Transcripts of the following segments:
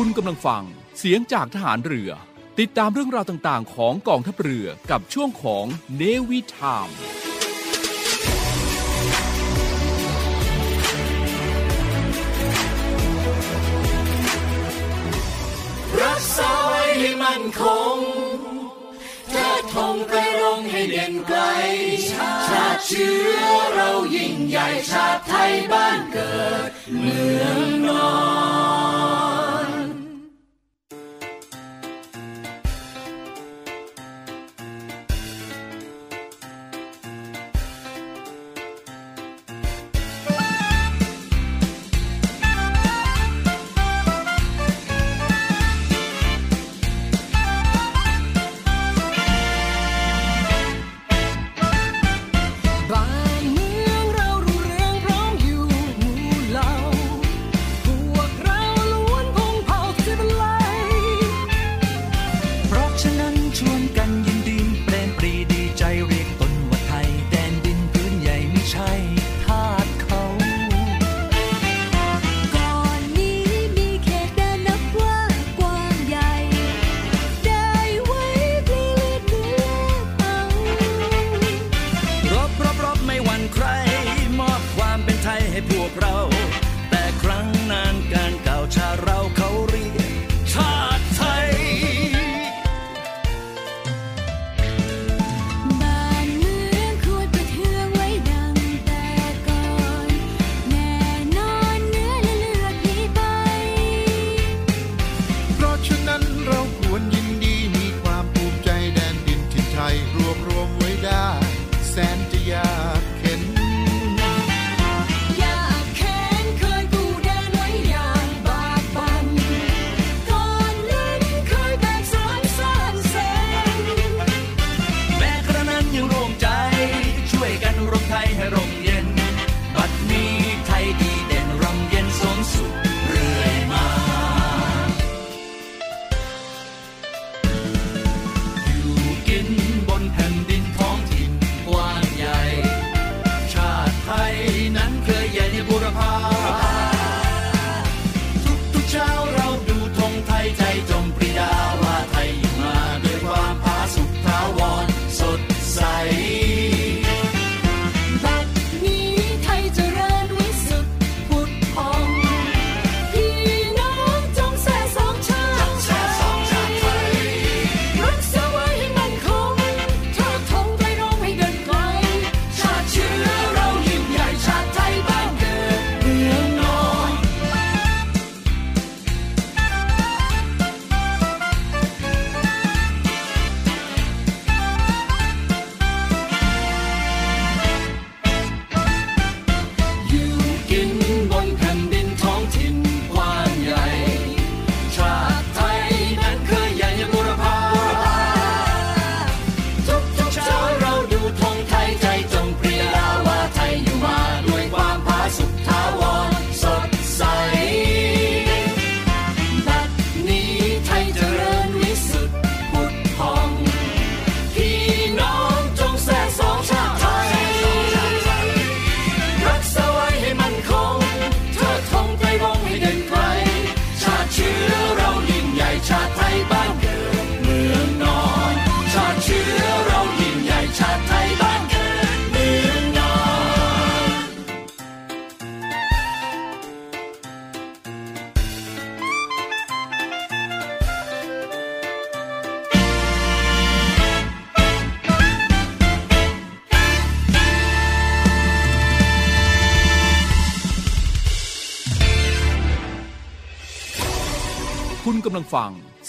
คุณกำลังฟังเสียงจากทหารเรือ ติดตามเรื่องราวต่างๆ ของกองทัพเรือกับช่วงของเนวิทามรักษาไว้ให้มันคงเธอทงกระรงให้เด่นไกล ชาติเชื้อเรายิ่งใหญ่ชาติไทยบ้านเกิดเมืองนอน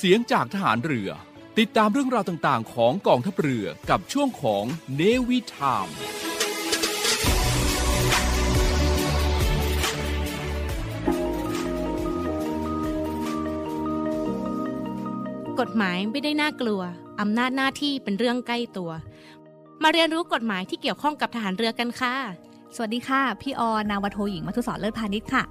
เสียงจากทหารเรือ ติดตามเรื่องราวต่างๆ ของกองทัพเรือกับช่วงของเนวิทามกฎหมายไม่ได้น่ากลัว อำนาจหน้าที่เป็นเรื่องใกล้ตัว มาเรียนรู้กฎหมายที่เกี่ยวข้องกับทหารเรือกันค่ะ สวัสดีค่ะ พี่ออนาวโทหญิงมัทุสอนเลิศพาณิชย์ค่ะ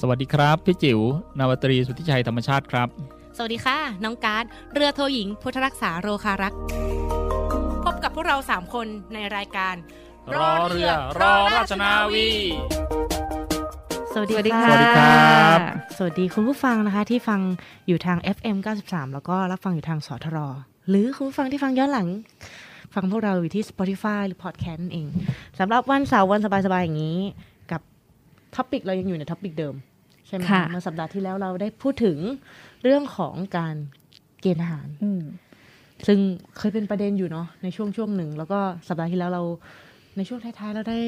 สวัสดีครับ พี่จิว๋วนาวตรีสุทธิชัยธรรมชาติครับ สวัสดีค่ะ น้องการ์ดเรือโทหญิง พุทธรักษาโรคารัก พบกับพวกเรา 3 คนในรายการ รอเรือรอราชนาวี สวัสดีค่ะ สวัสดีครับ สวัสดีคุณผู้ฟังนะคะที่ฟังอยู่ทาง FM 93 แล้วก็รับฟังอยู่ทางสทรหรือคุณผู้ฟังที่ฟังย้อนหลัง ฟังพวกเราอยู่ที่ Spotify หรือ Podcast เองสำหรับวันเสาร์วันสบายๆอย่างนี้ กับ topic เรายังอยู่ใน topic เดิมใช่ไหมเมื่อสัปดาห์ที่แล้วเราได้พูดถึง เรื่องของการเกณฑ์ทหารอืมซึ่งเคยเป็นประเด็นอยู่เนาะในช่วงช่วงหนึ่ง แล้วก็สัปดาห์ที่แล้วเราในช่วงท้ายๆเราได้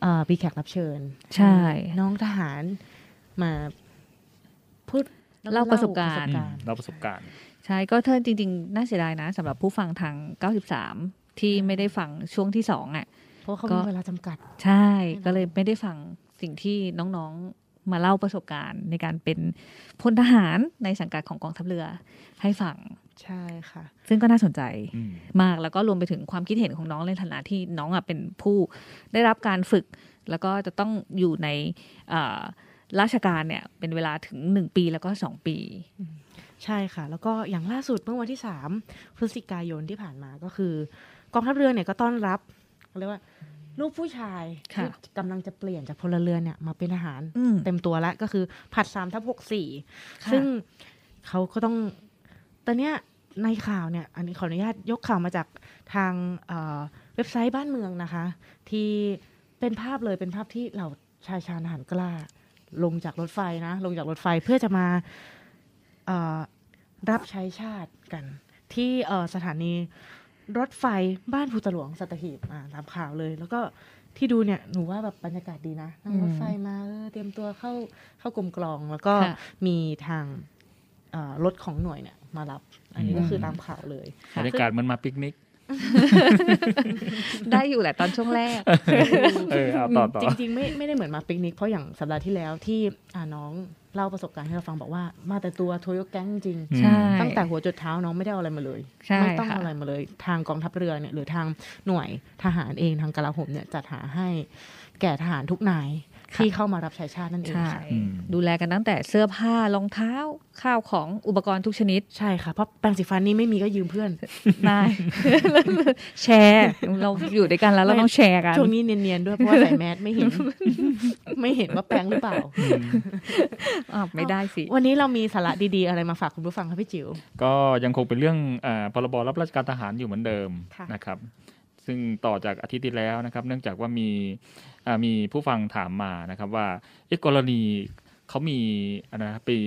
เอ่อมีแขกรับเชิญ ใช่ น้องทหารมาพูดเล่าประสบการณ์เล่าเราประสบการณ์ ใช่ก็เธอจริง ๆ น่าเสียดายนะสำหรับผู้ฟังทาง 93 ที่ไม่ได้ฟังช่วงที่สองอะ เพราะเขาก็มีเวลาจำกัด ใช่ก็เลยไม่ได้ฟังสิ่งที่น้องๆ มาเล่าประสบการณ์ในการเป็นพลทหารในสังกัดของกองทัพเรือให้ฟังใช่ค่ะ ซึ่งก็น่าสนใจอืมมากแล้วก็รวมไปถึงความคิดเห็นของน้องในฐานะที่น้องอะเป็นผู้ได้รับการฝึก แล้วก็จะต้องอยู่ในเอ่อราชการเนี่ยเป็นเวลาถึงหนึ่งปีแล้วก็สองปีใช่ค่ะ แล้วก็อย่างล่าสุดเมื่อวันที่สามพฤศจิกายนที่ผ่านมาก็คือกองทัพเรือเนี่ยก็ต้อนรับเขาเรียกว่า ลูกผู้ชายค่ะที่กำลังจะเปลี่ยนจากพลเรือนเนี่ยมาเป็นทหารอืมเต็มตัวแล้วก็คือผัดสามทับหกสี่ค่ะซึ่งเขาก็ต้องตอนเนี้ยในข่าวเนี่ย อันนี้ขออนุญาตยกข่าวมาจากทางเอ่อเว็บไซต์บ้านเมืองนะคะ ที่เป็นภาพเลยเป็นภาพที่เหล่าชายชาญทหารกล้า ลงจากรถไฟนะ ลงจากรถไฟเพื่อจะมาเอ่อรับใช้ชาติกัน ที่เอ่อสถานี รถไฟบ้านภูตะหลวงสัตหีบอ่าตามข่าวเลย แล้วก็ที่ดูเนี่ยหนูว่าแบบบรรยากาศดีนะนั่งรถไฟมาเออเตรียมตัวเข้าเข้ากรมกลองแล้วก็ค่ะมีทางเอ่อรถของหน่วยเนี่ยมารับ อันนี้ก็คือตามข่าวเลยบรรยากาศเหมันมาปิกนิกได้อยู่แหละตอนช่วงแรกเออเอาต่อต่อจริงๆไม่ไม่ได้เหมือนมาปิกนิกเพราะอย่างสัปดาห์ที่แล้วที่อ่าน้อง เล่าประสบการณ์ให้เราฟังบอกว่ามาแต่ตัวโทโยแก๊งจริงอืมใช่ตั้งแต่หัวจดเท้าน้องไม่ได้เอาอะไรมาเลยใช่ไม่ต้องค่ะเอาอะไรมาเลย ทางกองทัพเรือเนี่ยหรือทางหน่วยทหารเองทางกลาโหมเนี่ยจัดหาให้แก่ทหารทุกนาย ที่เข้ามารับใช้ชาตินั่นเองใช่ค่ะอืมดูแลกันตั้งแต่เสื้อผ้ารองเท้าข้าวของอุปกรณ์ทุกชนิดใช่ค่ะ เพราะแปรงสีฟันนี่ไม่มีก็ยืมเพื่อนได้แชร์เราอยู่ด้วยกันแล้วเราต้องแชร์กันช่วงนี้เนียนๆด้วยเพราะว่าใส่แมสไม่เห็น ไม่เห็นว่าแปรงหรือเปล่าอ้าวไม่ได้สิ วันนี้เรามีสาระดีๆ อะไรมาฝากคุณผู้ฟังคะพี่จิ๋วก็ยังคงเป็นเรื่องอาพรบรับราชการทหารอยู่เหมือนเดิมค่ะนะครับ ซึ่งต่อจากอาทิตย์ที่แล้วนะครับ เนื่องจากว่ามีอ่ามีผู้ฟังถามมานะครับว่าเอะกรณีเขามีอะไรนะปี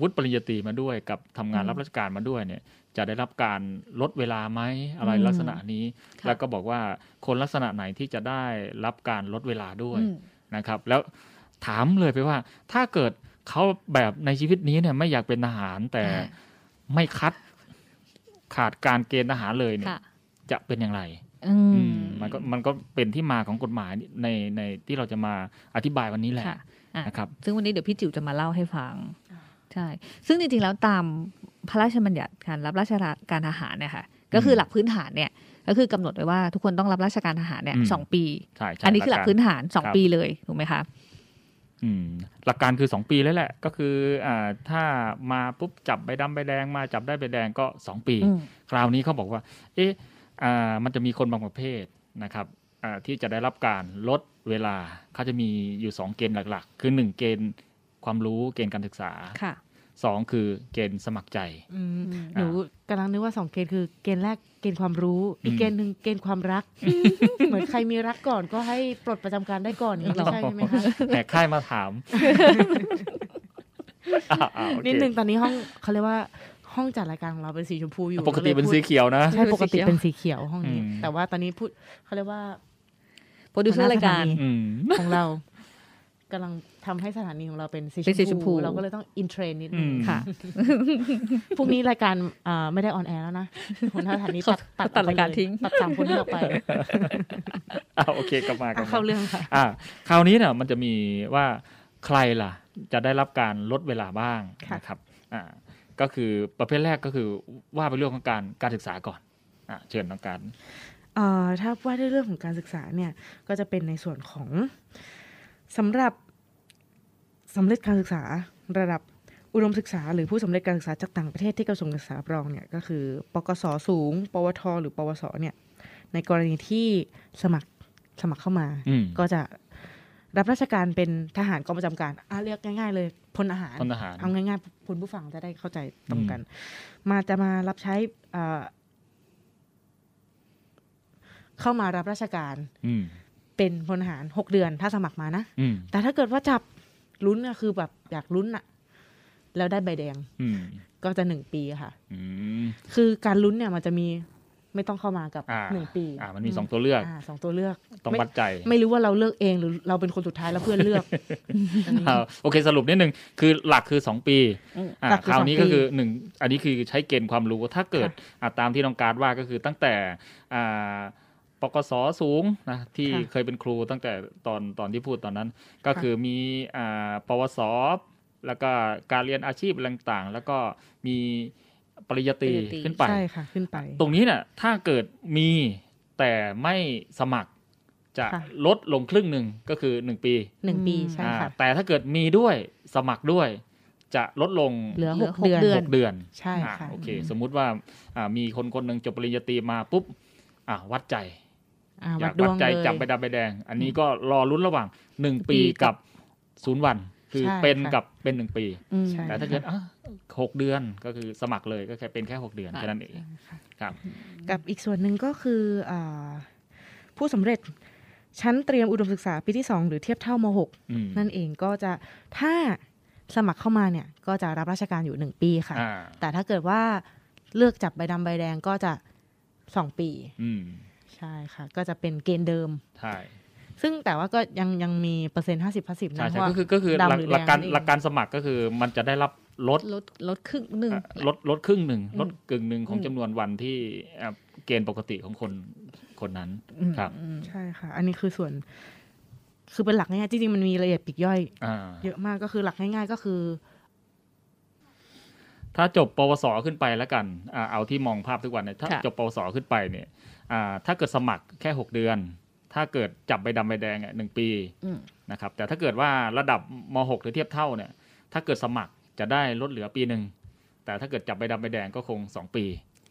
วุฒิปริญญาตรีมาด้วยกับทำงานรับราชการมาด้วยเนี่ยจะได้รับการลดเวลาไหมอะไรอืมลักษณะนี้ค่ะแล้วก็บอกว่าคนลักษณะไหนที่จะได้รับการลดเวลาด้วยอืมนะครับ แล้วถามเลยไปว่าถ้าเกิดเขาแบบในชีวิตนี้เนี่ยไม่อยากเป็นทหารแต่อ่าไม่คัดขาดการเกณฑ์ทหารเลยเนี่ยค่ะจะเป็นอย่างไรอือื มมมันก็มันก็เป็นที่มาของกฎหมายในในที่เราจะมาอธิบายวันนี้แหละค่ะอะนะครับซึ่งวันนี้เดี๋ยวพี่จิ๋วจะมาเล่าให้ฟังใช่ซึ่งจริงๆแล้วตามพระราชบัญญัติการรับราชการทหารเนี่ยค่ะก็คือหลักพื้นฐานเนี่ยก็คือกำหนดไว้ว่าทุกคนต้องรับราชการทหารเนี่ยอืมสองปีใช่ใช่อันนี้คือหลักพื้นฐานสองครับปีเลยถูกไหมคะอืมหลักการคือ 2 ปีแล้วแหละ ก็คืออ่าถ้ามาปุ๊บจับใบดำใบแดงมาจับได้ใบแดงก็ 2 ปีอืมคราวนี้เขาบอกว่า เอ๊ะอ่า มันจะมีคนบางประเภทนะครับอ่าที่จะได้รับการลดเวลาเขาจะมีอยู่ 2 เกณฑ์หลักๆ คือ 1 เกณฑ์ความรู้เกณฑ์การศึกษาค่ะ2คือเกณฑ์สมัครใจอืมอืมหนูกำลังนึกว่าสองเกณฑ์คือเกณฑ์แรกเกณฑ์ความรู้ อีกเกณฑ์หนึ่งเกณฑ์ความรัก เหมือนใครมีรักก่อนก็ให้ปลดประจำการได้ก่อนอย่างนี้ไม่ใช่ใช่ไหมคะแหกค่ายมาถามอ่าอ่าโอเคนิดนึงตอนนี้ห้องเขาเรียกว่า ห้องจัดรายการของเราเป็นสีชมพูอยู่ปกติเป็นลยพูดสีเขียวนะใช่ปกติเป็นสีเขียวห้องนี้อืมแต่ว่าตอนนี้พูดเขาเรียกว่าโปรดิวเซอร์รายการอืมของเรากำลังทำให้สถานีของเราเป็นสีเป็นสีชมพู เราก็เลยต้อง in trend นิดนึงอืมค่ะพรุ่งนี้รายการอ่าไม่ได้ on air แล้วนะหัวหน้าสถานีตัดตัดตัดรายการออกไปเลทิ้งตัดสามคนนี้ออกไปอ่าโอเคกลับมากลัอะบเข้ามาเรื่องค่ะอ่าคราวนี้เนี่ยมันจะมีว่าใครล่ะ จะได้รับการลดเวลาบ้างค่ะนะครับอ่า ก็คือประเภทแรกก็คือว่าไปเรื่องของการการศึกษาก่อนอ่าเชิญน้องการเอ่อถ้าว่าด้วยเรื่องของการศึกษาเนี่ยก็จะเป็นในส่วนของสำหรับสำเร็จการศึกษาระดับอุดมศึกษา หรือผู้สำเร็จการศึกษาจากต่างประเทศที่กระทรวงศึกษารับรองเนี่ยก็คือปกสสูง ปวท หรือปวสเนี่ยในกรณีที่สมัครสมัครเข้ามาอืมก็จะ รับราชการเป็นทหารกองประจำการอะเรียกง่าย ๆ เลยพลทหารพลทหารเอาง่ายๆคุณผู้ฟังจะได้เข้าใจตรงกัน มาจะมารับใช้เอ่อเข้ามารับราชการอืมเป็นพลทหารหกเดือนถ้าสมัครมานะอืมแต่ถ้าเกิดว่าจับลุ้นอะคือแบบอยากลุ้นอะแล้วได้ใบแดงอืมก็จะหนึ่งปีค่ะอืมคือการลุ้นเนี่ยมันจะมี ไม่ต้องเข้ามากับอ่าหนึ่งปีอ่ามันมีสองตัวเลือกอ่าสองตัวเลือกต้องไม่วัดใจ ไม่รู้ว่าเราเลือกเองหรือเราเป็นคนสุดท้ายแล้วเพื่อนเลือกอันนี้อ่าโอเคสรุปนิดนึงคือหลักคือสองปีอืมอ่าหลักคือคราวสองนี้ปีก็คือหนึ่งอันนี้คือใช้เกณฑ์ความรู้ถ้าเกิดค่ะอ่าตามที่น้องการดว่าก็คือตั้งแต่อ่าปกสสูงนะที่ค่ะเคยเป็นครูตั้งแต่ตอนตอนที่พูดตอนนั้น ก็ค่ะคือมีอ่าปวสแล้วก็การเรียนอาชีพอะไรต่างๆ แล้วก็มี ปริญญาตรีปริญญาตรีขึ้นไปใช่ค่ะขึ้นไป ตรงนี้เนี่ยถ้าเกิดมีแต่ไม่สมัครจะค่ะลดลงครึ่งหนึ่งก็คือหนึ่งปีหนึ่งปีอืมใช่อ่าค่ะแต่ถ้าเกิดมีด้วยสมัครด้วยจะลดลงเหลือเหลืหอกเดือนหกเดือนหกเดือนใช่อ่าค่ะโอเค สมมุติว่าอ่ามีคนคนหนึ่งจบปริญญาตรีมาปุ๊บอ่าวัดใจอ่าอวัยาดกดวัวดงใจเลยจับใบดำใบแดง อันนี้ก็รอลุ้นระหว่างหนึ่งปีปีกักับบศูนย์วัน คือใช่เป็นค่ะกับเป็นหนึ่งปีอืมใช่แต่ถ้าเกิดอะหกเดือนก็คือสมัครเลยก็แค่เป็นแค่หกเดือนค่ะแค่นั้นเองครับ กับอีกส่วนหนึ่งก็คืออาผู้สำเร็จชั้นเตรียมอุดมศึกษาปีที่ 2 หรือเทียบเท่ามอืม .6 นั่นเองก็จะถ้าสมัครเข้ามาเนี่ยก็จะรับราชการอยู่ 1 ปีค่ะอ่าแต่ถ้าเกิดว่าเลือกจับใบดำใบแดงก็จะ 2 ปีอืมใช่ค่ะ ก็จะเป็นเกณฑ์เดิมใช่ ซึ่งแต่ว่าก็ยังยังมีเปอร์เซ็นต์ห้าสิบห้าสิบใช่นะเพใช่ราะว่าก็คือก็คือหลักดำหรือหลักการแดงนั่นเองหลักการสมัครก็คือมันจะได้รับลดลดลดครึ่งหนึ่งอะลดลดครึ่งหนึ่งอืมลดกึ่งหนึ่งของอืมจำนวนวันที่อะเกณฑ์ปกติของคนคนนั้นอืมครับอืมใช่ค่ะ อันนี้คือส่วน คือเป็นหลักง่ายๆจริงๆมันมีรายละเอียดปลีกย่อยอ่าเยอะมากก็คือหลักง่ายๆก็คือ ถ้าจบปวสขึ้นไปแล้วกันอ่าเอาที่มองภาพทุกวันเนี่ยถ้าค่ะจบปวสขึ้นไปเนี่ยอ่าถ้าเกิดสมัครแค่หกเดือน ถ้าเกิดจับใบดำใบแดงอะหนึ่งปีอืมนะครับ แต่ถ้าเกิดว่าระดับมหกหรือเทียบเท่าเนี่ย ถ้าเกิดสมัครจะได้ลดเหลือปีหนึ่ง แต่ถ้าเกิดจับใบดำใบแดงก็คงสองปี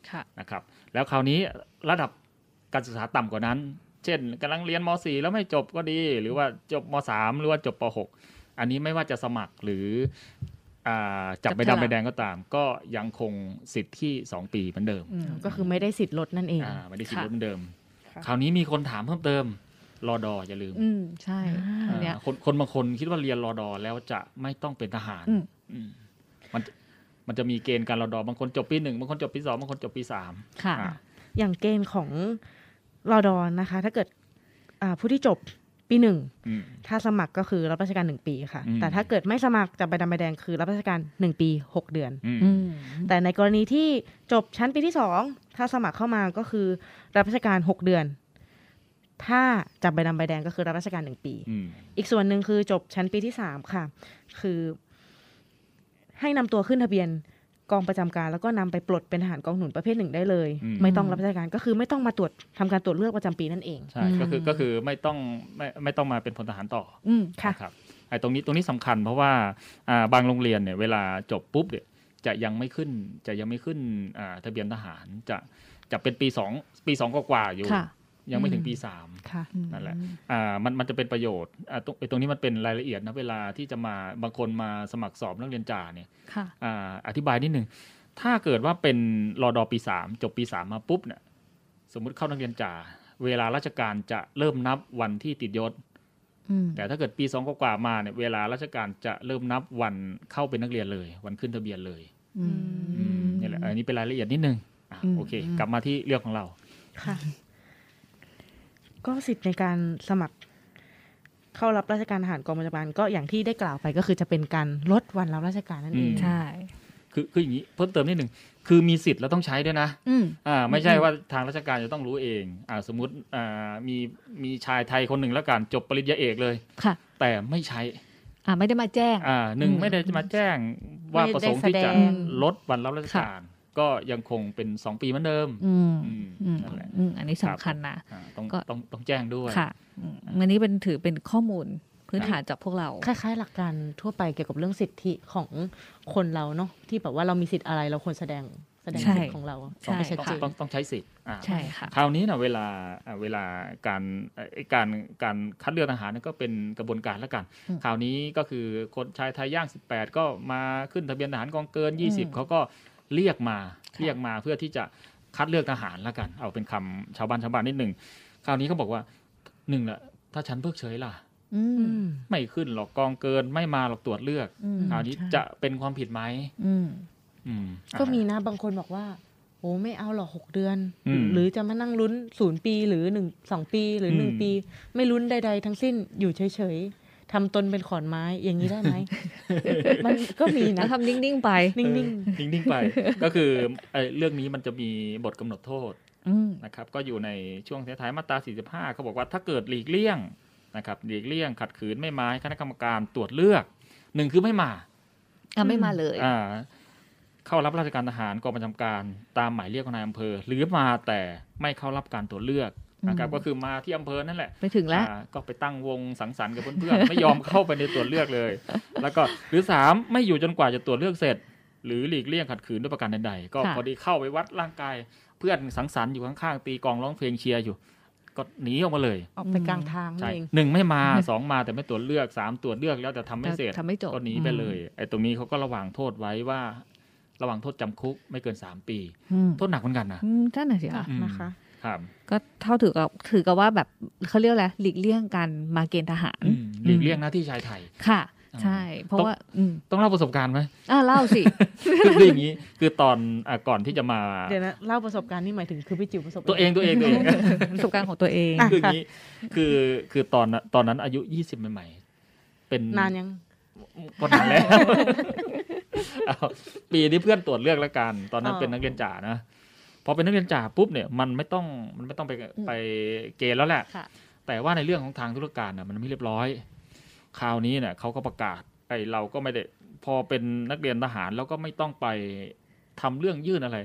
ค่ะนะครับ แล้วคราวนี้ระดับการศึกษาต่ำกว่านั้น เช่นกำลังเรียนม .4 แล้วไม่จบก็ดี หรือว่าจบม .3 หรือว่าจบป .6 อันนี้ไม่ว่าจะสมัครหรืออาจับใบจับฉลากดำใบแดงก็ตาม ก็ยังคงสิทธิ์ที่ 2 ปีเหมือนเดิมอืมก็คือไม่ได้สิทธิ์ลดนั่นเองอ่าไม่ได้สิทธิ์ค่ะลดเหมือนเดิม ค่ะคราวนี้มีคนถามเพิ่มเติมรอดออย่าลืม อืมใช่อันเนี้ยอ่าคนคนบางคนคิดว่าเรียนรอดอแล้วจะไม่ต้องเป็นทหารอืมอืมมันมันจะมีเกณฑ์การรอดอบางคนจบปีหนึ่งบางคนจบปีสองบางคนจบปีสามค่ะอ่าอย่างเกณฑ์ของรอดอนนะคะ ถ้าเกิดอ่าผู้ที่จบ ปีหนึ่งอืมถ้าสมัครก็คือรับราชการหนึ่งปีค่ะอืมแต่ถ้าเกิดไม่สมัครจับใบดำใบแดงคือรับราชการหนึ่งปีหกเดือนอืมอืมแต่ในกรณีที่จบชั้นปีที่สองถ้าสมัครเข้ามาก็คือรับราชการหกเดือน ถ้าจับใบดำใบแดงก็คือรับราชการหนึ่งปีอืมอีกส่วนหนึ่งคือจบชั้นปีที่สามค่ะ คือให้นำตัวขึ้นทะเบียน กองประจำการแล้วก็นำไปปลดเป็นทหารกองหนุนประเภทหนึ่งได้เลยอืมไม่ต้องรับราชการก็คือไม่ต้องมาตรวจทำการตรวจเลือกประจำปีนั่นเองใช่ก็คือก็คือไม่ต้องไม่ไม่ต้องมาเป็นพลทหารต่ออืมค่ะนะครับไอ้ตรงนี้ตรงนี้สำคัญเพราะว่าอ่าบางโรงเรียนเนี่ยเวลาจบปุ๊บเนี่ยจะยังไม่ขึ้นจะยังไม่ขึ้นอ่าทะเบียนทหารจะจะเป็นปีสองปีสองกว่าๆอยู่ค่ะ ยังไม่ถึงอืมปีสามค่ะนั่นแหละอ่ามันมันจะเป็นประโยชน์อ่าตรงไอ้ตรงนี้มันเป็นรายละเอียดนะเวลาที่จะมาบางคนมาสมัครสอบนักเรียนจ่าเนี่ยค่ะอ่าอธิบายนิดหนึ่งถ้าเกิดว่าเป็นรอดอปีสามจบปีสามมาปุ๊บเนี่ยสมมุติเข้านักเรียนจ่าเวลาราชการจะเริ่มนับวันที่ติดยศอืมแต่ถ้าเกิดปีสองกว่าๆมาเนี่ยเวลาราชการจะเริ่มนับวันเข้าเป็นนักเรียนเลย วันขึ้นทะเบียนเลยอืมอืมนี่แหละอันนี้เป็นรายละเอียดนิดนึงอะอืมโอเค กลับมาที่เรื่องของเราค่ะ ก็สิทธิ์ในการสมัครเข้ารับราชการทหารกองบัญชาการก็อย่างที่ได้กล่าวไปก็คือจะเป็นการลดวันรับราชการนั่นเองอืมใช่คือคืออย่างนี้เพิ่มเติมนิดหนึ่งคือมีสิทธิ์แล้วต้องใช้ด้วยนะอืมอ่าไม่ใช่ว่าทางราชการจะต้องรู้เองอ่าสมมติอ่ามีมีชายไทยคนหนึ่งแล้วกันจบปริญญาเอกเลยค่ะ แต่ไม่ใช้อ่าไม่ได้มาแจ้งอ่าหนึ่งอืมไม่ได้มาแจ้งว่าไม่ได้ประสงค์ที่จะแสดงลดวันรับราชการ ก็ยังคงเป็นสองปีเหมือนเดิมอืมอืมอืมนั่นแหละอืมอันนี้สำคัญนะอ่าต้องก็ต้องต้องแจ้งด้วยค่ะอืมอันนี้เป็นถือเป็นข้อมูลพื้นฐานจากพวกเรา คล้ายๆ หลักการทั่วไปเกี่ยวกับเรื่องสิทธิของคนเราเนาะที่แบบว่าเรามีสิทธิ์อะไรเราควรแสดงแสดงใช่สิทธิ์ของเราใช่ไม่ชัดต้องเจนต้องต้องใช้สิทธิ์อ่าใช่ค่ะคราวนี้นะเวลาอ่าเวลาการเอ่อการการคัดเลือกทหารเนี่ยก็เป็นกระบวนการแล้วกันอืมคราวนี้ก็คือคนชายไทยย่าง 18 ก็มาขึ้นทะเบียนทหารกองเกินอืม20เขาก็ เรียกมาค่ะเรียกมาเพื่อที่จะคัดเลือกทหารแล้วกัน เอาเป็นคำชาวบ้านชาวบ้านนิดหนึ่งคราวนี้เขาบอกว่าหนึ่งละถ้าฉันเพิกเฉยล่ะอือืมมไม่ขึ้นหรอกกองเกินไม่มาหรอกตรวจเลือกอืมคราวนี้ใช่จะเป็นความผิดไหมอืมอืมก็มีอ่านะบางคนบอกว่าโอ้ไม่เอาหรอกหกเดือนอืมหรือจะมานั่งลุ้นศูนย์ปีหรือหนึ่งสองปีหรือหนึ่งอืมปี ไม่ลุ้นใด ๆ ทั้งสิ้นอยู่เฉยๆ ทำตนเป็นขอนไม้อย่างนี้ได้ไหมมันก็มีแล้นะวทำนิ่งๆไป นิ่งเออนิ่งๆไป ก็คือไอ้เรื่องนี้มันจะมีบทกำหนดโทษอืมนะครับ ก็อยู่ในช่วงท้ายๆมาตรา 45 เขาบอกว่าถ้าเกิดหลีกเลี่ยงนะครับหลีกเลี่ยงขัดขืนไม่มาให้คณะกรรมการตรวจเลือกหนึ่งคือไม่มาอะไม่มาเลยอ่าเข้ารับราชการทหารกองประจำการตามหมายเรียกของนายอำเภอ หรือมาแต่ไม่เข้ารับการตรวจเลือก นะครับอืมก็คือมาที่อำเภอนั่นแหละไปถึงแล้วอ่าก็ไปตั้งวงสังสรรค์กับเพื่อนๆไม่ยอมเข้าไปในตรวจเลือกเลย แล้วก็หรือสามไม่อยู่จนกว่าจะตรวจเลือกเสร็จ หรือหลีกเลี่ยงขัดขืนด้วยประการใดๆก็ค่ะพอดีเข้าไปวัดร่างกายเพื่อนสังสรรค์อยู่ข้างๆตีกลองร้องเพลงเชียร์อยู่ก็หนีออกมาเลยๆออกไปกลางทางนั่ใช่นเองหนึ่งไม่มาสองมาแต่ไม่ตรวจเลือกสามตรวจเลือกแล้วแต่ทำไม่เสร็จทำไม่จบก็หนีไปเลยไอ้ตรงนี้เขาก็ระหว่างโทษไว้ว่า ระหว่างโทษจำคุกไม่เกินสามปีอืมโทษหนักเหมือนกันนะอืมนั่นน่ะสิค่ะค่ะนะคะครับ ก็เท่าถือกับถือกับว่าแบบเขาเรียกอะไรหลีกเลี่ยงการมาเกณฑ์ทหารอืมหลีกเลี่ยงหน้าที่ชายไทยค่ะอ่าใช่ เพราะว่าอืมต้องเล่าประสบการณ์ไหมอ่าเล่าสิคือคืออย่างนี้คือตอนอะก่อนที่จะมาเดี๋ยวนะเล่าประสบการณ์นี่หมายถึงคือพี่จิ๋วประสบตัวเองตัวเองตัวเองประสบการณ์ของตัวเองอะคืออย่างนี้คือคือตอนนั้นตอนนั้นอายุยี่สิบใหม่ๆเป็นนานยังก็นานแล้วเอาปีนี้เพื่อนตรวจเลือกแล้วกัน ตอนนั้นอ๋อเป็นนักเรียนจ่านะ พอเป็นนักเรียนจ่าปุ๊บเนี่ยมันไม่ต้องมันไม่ต้องไปไปเกณฑ์แล้วแหละค่ะแต่ว่าในเรื่องของทางธุรการน่ะมันไม่เรียบร้อย คราวนี้เนี่ยเขาก็ประกาศไอ้เราก็ไม่ได้พอเป็นนักเรียนทหารแล้วก็ไม่ต้องไปทำเรื่องยื่นอะไร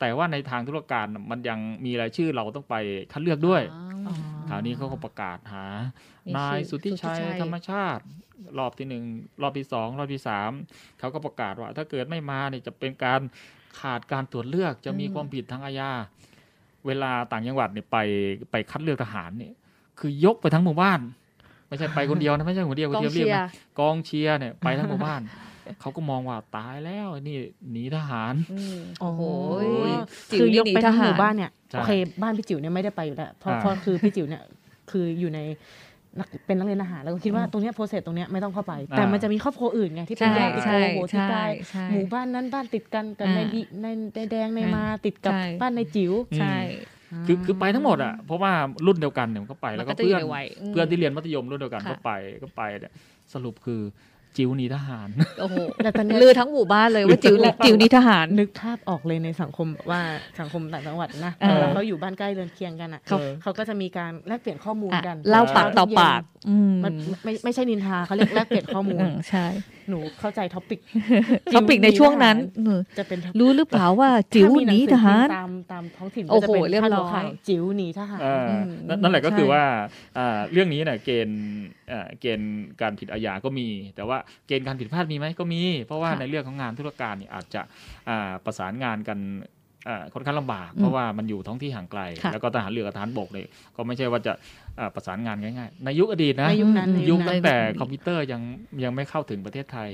แต่ว่าในทางธุรการน่ะมันยังมีรายชื่อเราต้องไปคัดเลือกด้วยอ๋อคราวนี้เขาก็ประกาศหามีนายชื่อสุทธิชัยสุทธิชัยธรรมชาติ รอบที่หนึ่งรอบที่สองรอบที่สามเขาก็ประกาศว่า ถ้าเกิดไม่มาเนี่ยจะเป็นการ ขาดการตรวจเลือกจะมีความผิดทางอาญาเวลาต่างจังหวัดเนี่ยไปไปคัดเลือกทหารเนี่ย คือยกไปทั้งหมู่บ้าน ไม่ใช่ไปคนเดียวนะไม่ใช่คนเดียวกองคนเดียวเชีเรียกยนะร์กองเชียร์เนี่ยไปทั้งหมู่บ้านเขาก็มองว่าตายแล้วไอ้นี่หนีทหารอืมโอ้โหจิ๋วคือยกไปทั้งหมู่หนีทหารบ้านเนี่ยใช่โอเคบ้านพี่จิ๋วเนี่ยไม่ได้ไปอยู่แล้วเพราะอ่าเพราะคือพี่จิ๋วเนี่ยคืออยู่ในนัก เป็นนักเรียนทหารแล้วก็คิดว่าตรงเนี้ยโปรเซสตรงเนี้ยไม่ต้องเข้าไป แต่มันจะมีครอบครัวอื่นไงที่เป็นใช่ญาติใช่โอ้โหที่ใช่ใต้ใช่หมู่บ้านนั้นบ้านติดกันกันอ่าในดิในในแดงในมาติดกับใช่บ้านในจิ๋วใช่คือคือไปทั้งหมดอะเพราะว่ารุ่นเดียวกันเนี่ยมันก็ไปแล้วก็มันก็จะอยู่เพื่อนในวัยอืมเพื่อนที่เรียนมัธยมรุ่นเดียวกันค่ะก็ไปก็ไปเนี่ยสรุปคือ จิ๋วหนีทหารโอ้โหแต่ตอนเนี้ยลือทั้งหมู่บ้านเลยว่าจิ๋วจิ๋วนี่ทหารนึกภาพออกเลยในสังคมแบบว่าสังคมต่างจังหวัดนะเออแล้วเขาอยู่บ้านใกล้เรือนเคียงกันอะเขาเออเขาก็จะมีการแลกเปลี่ยนข้อมูลอะกันเล่าปากต่อปากอืมมันไม่ไม่ใช่นินทาเขาเรียกแลกเปลี่ยนข้อมูลอืมใช่หนูเข้าใจ topic topic ในช่วงนั้นเออจะเป็นรู้หรือเปล่าว่าจิ๋วถ้ามีหนันีงสือทหารพิมพ์ตามตามท้องถิ่นโอ้ก็โหจะเป็นเรียบร้อยพาดร้หัอวข่าวจิ๋วหนีทหารอ่าอืมนั่นนั่นแหละก็ใช่คือว่าอ่าเรื่องนี้เนี่ยเกณฑ์อ่าเกณฑ์การผิดอาญาก็มี แต่ว่าเกณฑ์การผิดพลาดมีไหมก็มี เพราะว่าค่ะในเรื่องของงานธุรการเนี่ยอาจจะอ่าประสานงานกันอ่าค่อนข้างลำบากอืมเพราะว่ามันอยู่ท้องที่ห่างไกลค่ะแล้วก็ทหารเรือกับทหารบกเนี่ยก็ไม่ใช่ว่าจะอ่า ประสานงานง่ายๆ ในยุคอดีตนะในยุคนั้นอืมในยุคนั้ตั้นงแต่คอมพิวเตอร์ยังยังไม่เข้าถึงประเทศไทย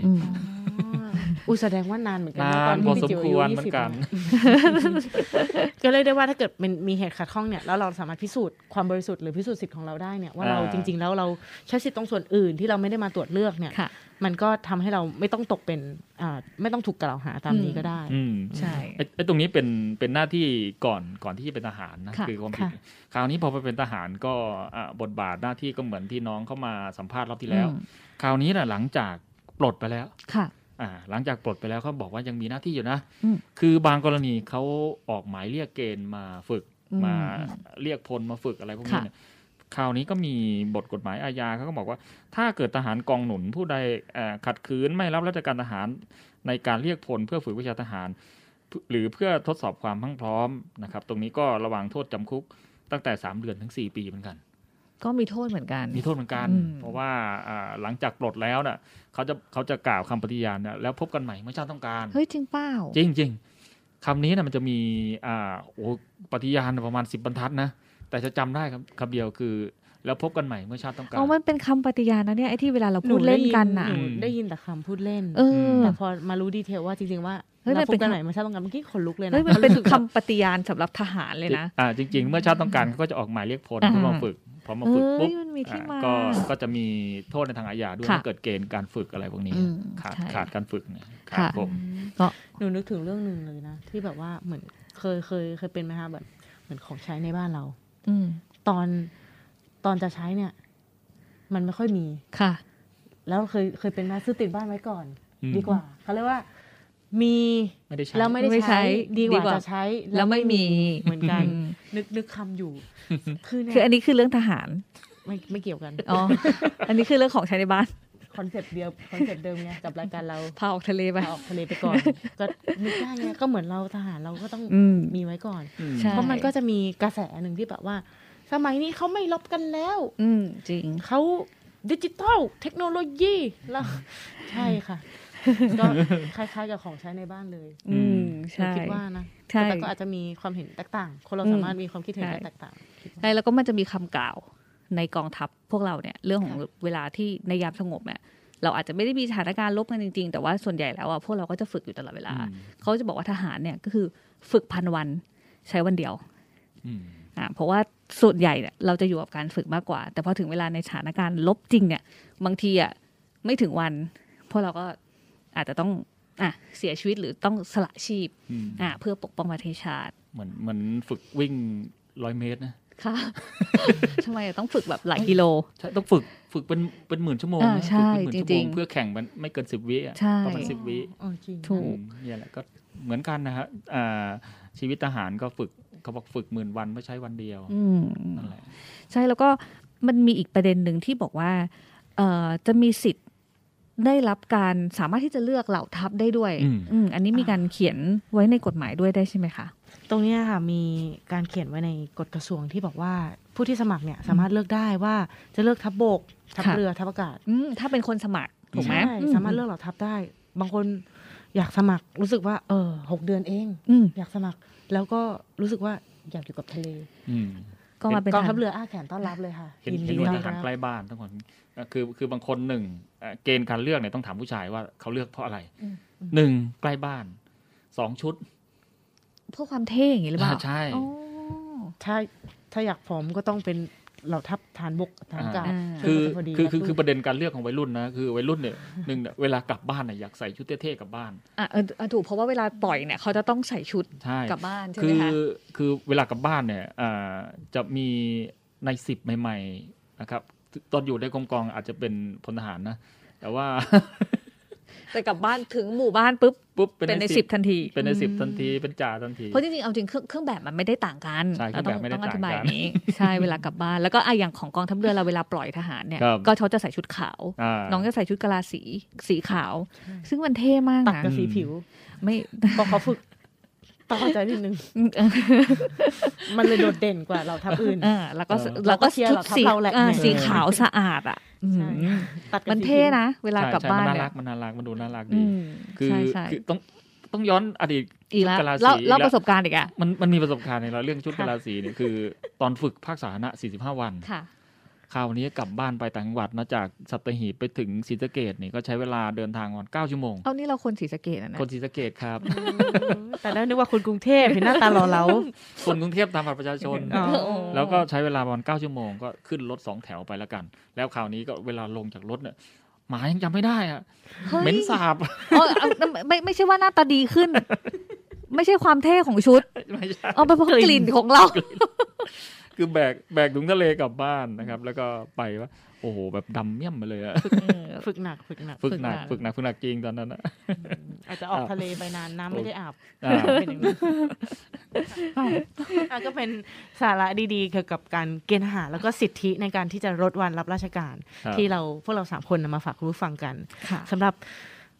อืมอ๋ออุ้ยแสดงว่านานเหมือนกันนานะตอนนที่พอพี่สมจิ๋วคอายุวรยี่เหมือสิบนกัน ก็เลยได้ว่าถ้าเกิดมันมีเหตุขัดข้องเนี่ยแล้วเราสามารถพิสูจน์ความบริสุทธิ์หรือพิสูจน์สิทธิ์ของเราได้เนี่ยว่าเราอ่าจริง ๆ แล้วเราใช้สิทธิ์ตรงส่วนอื่นที่เราไม่ได้มาตรวจเลือกเนี่ยค่ะมันก็ทำให้เราไม่ต้องตกเป็นอ่าไม่ต้องถูกกล่าวหาตามนี้ก็ได้อืมใช่ไอ้ไอ้ตรงนี้เป็นเป็นหน้าที่ก่อนก่อนที่จะเป็นทหารนะค่ะคือความผิดค่ะคราวนี้พอไปเป็นทหารก็อะบทบาทหน้าที่ก็เหมือนที่น้องเข้ามาสัมภาษณ์รอบที่แล้วอืมคราวนี้นะหลังจากปลดไปแล้วค่ะ อ่าหลังจากปลดไปแล้วเขาบอกว่ายังมีหน้าที่อยู่นะอืมคือบางกรณีเขาออกหมายเรียกเกณฑ์มาฝึกอืมมาเรียกพลมาฝึกอะไรพวกนี้ค่ะเนี่ยคราวนี้ก็มีบทกฎหมายอาญาเขาก็บอกว่า ถ้าเกิดทหารกองหนุนผู้ใดเอ่อขัดขืนไม่รับราชการทหารในการเรียกพลเพื่อฝึกวิชาทหาร หรือเพื่อทดสอบความพรั่งพร้อมนะครับ ตรงนี้ก็ระวังโทษจำคุกตั้งแต่ 3 เดือนถึง 4 ปีเหมือนกัน ก็มีโทษเหมือนกัน มีโทษเหมือนกันอืมเพราะว่าอ่าหลังจากปลดแล้วน่ะเขาจะเขาจะกล่าวคำปฏิญาณน่ะแล้วพบกันใหม่เมื่อชาติต้องการ เฮ้ยจริงเปล่าจริงจริงคำนี้นะมันจะมีอ่าโอ้ปฏิญาณประมาณสิบบรรทัดนะแต่จะจำได้ครับคำเดียวคือ แล้วพบกันใหม่เมื่อชาติต้องการอ๋อมันเป็นคำปฏิญาณนะเนี่ยไอ้ที่เวลาเราพูดเล่นกันน่ะหนูได้ยินแต่คำพูดเล่นเออแต่พอมารู้ดีเทลว่าจริงๆว่าเฮ้ยมันเราพเป็บนกันไหนมาชาติต้องการเมื่อกี้ขนลุกเลยนะเฮ้ยมันเป็นรู้สึกแบบคำปฏิญาณสำหรับทหารเลยนะอ่าจริง ๆ เมื่อชาติต้องการเขาก็จะออกหมายเรียกพลอ่าเพื่อมาฝึก พอมาฝึกเอ้ปุ๊ยบมันมีที่อ่ามาก็ก็จะมีโทษในทางอาญาด้วยค่ะถ้าเกิดเกณฑ์การฝึกอะไรพวกนี้อืมขาดใช่ขาดการฝึกเนี่ยคค่ะรับผมก็หนูนึกถึงเรื่องหนึ่งเลยนะ ที่แบบว่าเหมือนเคยเคยเคยเป็นไหมคะแบบเหมือนของใช้ในบ้านเรา อืมตอนตอนจะใช้เนี่ย มันไม่ค่อยมีค่ะ แล้วเคยเคยเป็นไหมซื้อติดบ้านไว้ก่อนอืมดีกว่าเขาเรียกว่า มีไม่ได้ใช้แล้วไม่ได้ไม่ใช้ใช้ดีกดีว่ากว่าจะใช้ แล้วไม่มีเหมือนกันอืมนึกนึกคำอยู่ คือเนี่ยคืออันนี้คือเรื่องทหาร ไม่ไม่เกี่ยวกันอ๋ออันนี้คือเรื่องของใช้ในบ้าน concept เดียว concept เดิมไงกับรายการเราพาออกทะเลไปพาออกทะเลไปก่อน ก็นึกได้ไงก็เหมือนเราทหารเราก็ต้องอืมมีไว้ก่อนอืมใช่เพราะมันก็จะมีกระแสหนึ่งที่แบบว่า สมัยนี้เขาไม่ลบกันแล้ว อืมจริงเขาดิจิตอลเทคโนโลยีแล้วใช่ค่ะ ก็คล้ายๆกับของใช้ในบ้านเลยอืมหนูใช่คิดว่านะใช่แต่ก็อาจจะมีความเห็นแตกต่าง คนเราอืมสามารถมีความคิดเห็นใช่ได้แตกต่างคิดว่าใช่แล้วก็มันจะมีคำกล่าวในกองทัพพวกเราเนี่ยเรื่องของเวลาที่ในยามสงบเนี่ยเราอาจจะไม่ได้มีสถานการณ์ลบกันจริง ๆ แต่ว่าส่วนใหญ่แล้วอะพวกเราก็จะฝึกอยู่ตลอดเวลาอืมเขาจะบอกว่าทหารเนี่ยก็คือฝึกพันวันใช้วันเดียวอืมอ่าเพราะว่าส่วนใหญ่เนี่ยเราจะอยู่กับการฝึกมากกว่า แต่พอถึงเวลาในสถานการณ์ลบจริงเนี่ย บางทีอะไม่ถึงวันพวกเราก็ อาจจะต้องอะเสียชีวิตหรือต้องสละชีพอืมอ่าเพื่อปกป้องประเทศชาติ เหมือนเหมือนฝึกวิ่งร้อยเมตรนะค่ะทำไมอะต้องฝึกแบบหลายกิโลใช่ต้องฝึกฝึกเป็นเป็นหมื่นชั่วโมงอ่านะใช่ฝึกเป็นหมื่นชั่วจริโมงงๆเพื่อแข่งมันไม่เกินสิบวิอะใช่ประมาณสิบวิอ๋อจริงถูกอืมเนี่ยแหละก็เหมือนกันนะฮะอ่าชีวิตทหารก็ฝึกเขาบอกฝึกหมื่นวันไม่ใช้วันเดียวอืมนั่นแหละใช่แล้วก็มันมีอีกประเด็นหนึ่งที่บอกว่าเอ่อจะมีสิทธิ์ ได้รับการสามารถที่จะเลือกเหล่าทัพได้ด้วยอืมอืมอันนี้มีการเขียนไว้ในกฎหมายด้วยได้ใช่ไหมคะ ตรงเนี้ยค่ะมีการเขียนไว้ในกฎกระทรวงที่บอกว่าผู้ที่สมัครเนี่ยสามารถเลือกได้ว่าจะเลือกทัพบกทัพค่ะเรือทัพอากาศอืมถ้าเป็นคนสมัครถูกไหมใช่สามารถเลือกเหล่าทัพได้ บางคนอยากสมัครรู้สึกว่า เออหกเดือนเองอืมอยากสมัคร แล้วก็รู้สึกว่าอยากอยู่กับทะเลอืมก็มาเป็นกองทัพทางเรืออ้าแขนต้อนรับเลยค่ะเห็นยินเห็ดีนว่าต้อทนหารรับใกล้บ้านทั้งหมด คือคือบางคนหนึ่งเอ่อเกณฑ์การเลือกเนี่ยต้องถามผู้ชายว่าเขาเลือกเพราะอะไรหนึ่งใกล้บ้านสองชุดเพื่อความเท่อย่างนี้หรือเปล่าอ่าใช่อ๋อถ้าถ้าอยากผอมก็ต้องเป็นเหล่าทัพฐานบกฐานอากาศอ่าซึ่งคือก็จะพดีคือคือรับคือประเด็นการเลือกของวัยรุ่นนะคือวัยรุ่นเนี่ยหนึ่งเนี่ยเวลากลับบ้านเนี่ยอยากใส่ชุดเท่ๆกลับบ้านอะเออเออถูกเพราะว่าเวลาปล่อยเนี่ยเขาจะต้องใส่ชุดใช่กลับบ้านใช่ไหคืมอคะคือเวลากลับบ้านเนี่ยอ่าจะมีในสิบใหม่ ๆนะครับ ตอนอยู่ในกองกองอาจจะเป็นพลทหารนะ แต่ว่า แต่กลับบ้านถึงหมู่บ้านปุ๊บปุ๊บเป็นในสิบทันที เป็นในสิบทันทีเป็นจ่าทันทีเพราะจริงๆเอาจริงเครื่องเครื่องแบบมันไม่ได้ต่างกันใช่เครื่องแบบไม่ได้ต้องอธิบายต่างกันอย่างนี้ ใช่เวลากลับบ้านแล้วก็อะอย่างของกองทัพเรือเราเวลาปล่อยทหารเนี่ยครับก็เขาจะใส่ชุดขาวอ่าน้องจะใส่ชุดกะลาสีสีขาว ซึ่งมันเท่มากตัดนะกับสีผิว ไม่พอเขาฝึก ต้องเข้าใจนิดนึง มันเลยโดดเด่นกว่าเราทัพอื่นเออแล้วก็เออแล้วก็เราก็เชียร์ชุดเราทัพสีเราแหละอ่าแหมสีขาวสะอาดอะใช่อืมตัดกับมันสีเท่ผิวนะ เวลากลับใช่บ้านมันน่าเนี่รัยกมันน่ารักมันดูน่ารักอืดีมคือใช่ใช่คือต้องต้องย้อนอดีตอีกแล้วชุดกะลาเล่าสีเล่าแล้วประสบการณ์อีกอะมันมันมีประสบการณ์ในเราเรื่องชุดกะลาสีเนี่ยคือ ตอนฝึกภาคสาธารณะ45 วันค่ะ คราวนี้กลับบ้านไปต่างจังหวัดนะจากสัตหีบไปถึงศรีสะเกดนี่ก็ใช้เวลาเดินทางวัน9ชั่วโมงเอานี่เราคนศรีสะเกดอะนะคนศรีสะเกดครับ แต่แล้วนึกว่าคุณกรุงเทพเห็นหน้าตาหล่อเหลาคนกรุงเทพตามบัตรประชาชนอ๋อแล้วก็ใช้เวลาประมาณ9ชั่วโมงก็ขึ้นรถสองแถวไปแล้วกัน แล้วคราวนี้ก็เวลาลงจากรถเนี่ยหมายังจำไม่ได้อะเฮ้ยเหม็นสาบเออเอาไม่ไม่ไม่ใช่ว่าหน้าตาดีขึ้น ไม่ใช่ความเท่ของชุดไม่ใช่เอาไปเพราะกลิ่นของเรา คือแบกแบกถุงทะเลกลับบ้านนะครับ แล้วก็ไปว่าโอ้โหแบบดำเมี่ยมมาเลยอะฝึกหนักฝึกหนักฝึกหนักฝึฝึกกหหนันักกฝึกหนักจริงตอนนั้นอะอาจจะออกทะเลไปนานน้ำไม่ได้อาบอ่าเป็นอย่างนั้นอะก็เป็นสาระดีๆเกี่ยวกับการเกณฑ์ทหารแล้วก็สิทธิในการที่จะลดวันรับราชการครับที่เราพวกเราสามคนนำมาฝากคุณผู้ฟังกันค่ะสำหรับ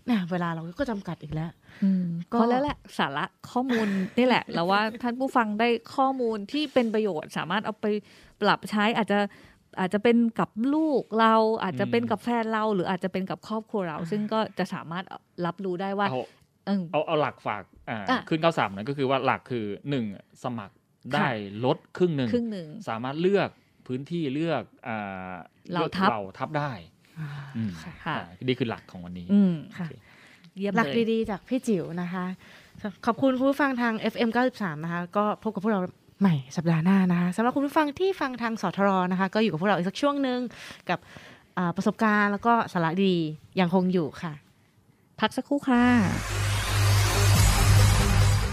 เนี่ยเวลาเราก็จำกัดอีกแล้วอืมก็ก็แล้วแหละสาระข้อมูลนี่แหละ แล้วว่าท่านผู้ฟังได้ข้อมูลที่เป็นประโยชน์ สามารถเอาไปปรับใช้อาจจะอาจจะเป็นกับลูกเราอาจจะเป็นกับแฟนเรา หรืออาจจะเป็นกับครอบครัวเรา ซึ่งก็จะสามารถรับรู้ได้ว่า เอาเเออเอาเอาหลักฝากอ่าอะขึ้นเก้าสามนั้นก็คือว่าหลักคือหนึ่งสมัครได้ลดครึ่งหนึ่งครึ่งหนึ่งสามารถเลือกพื้นที่เลือกอ่าเหล่าทัพเหล่าทัพได้อ่าอืม ค่ะค่ะอ่านี่คือหลักของวันนี้อืมค่ะโอเคเยี่ยมหลักเลยดีๆจากพี่จิ๋วนะคะ ขอบคุณคุณผู้ฟังทาง FM 93 นะคะ ก็พบกับพวกเราใหม่สัปดาห์หน้านะคะสำหรับคุณผู้ฟังที่ฟังทางสทรนะคะ ก็อยู่กับพวกเราอีกสักช่วงหนึ่งกับอ่าประสบการณ์แล้วก็สาระดียังคงอยู่ค่ะ พักสักครู่ค่ะ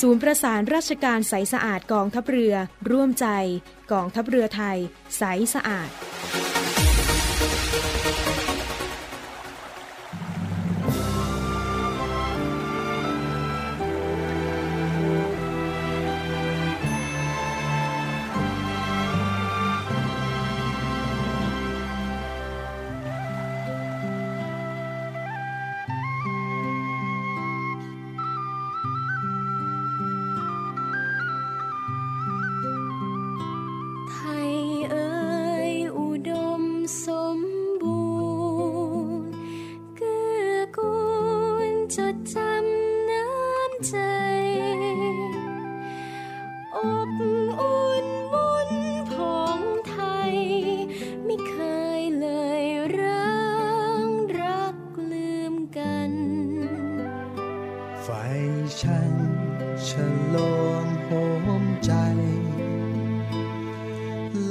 ศูนย์ประสานราชการใสสะอาดกองทัพเรือ ร่วมใจ กองทัพเรือไทย ใสสะอาด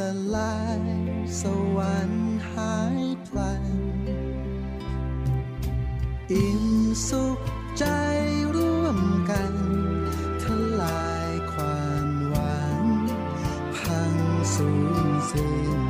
ละลายสวรรค์หายพลัน อิ่มสุขใจร่วมกันทลายความหวังพังสูญสิ้น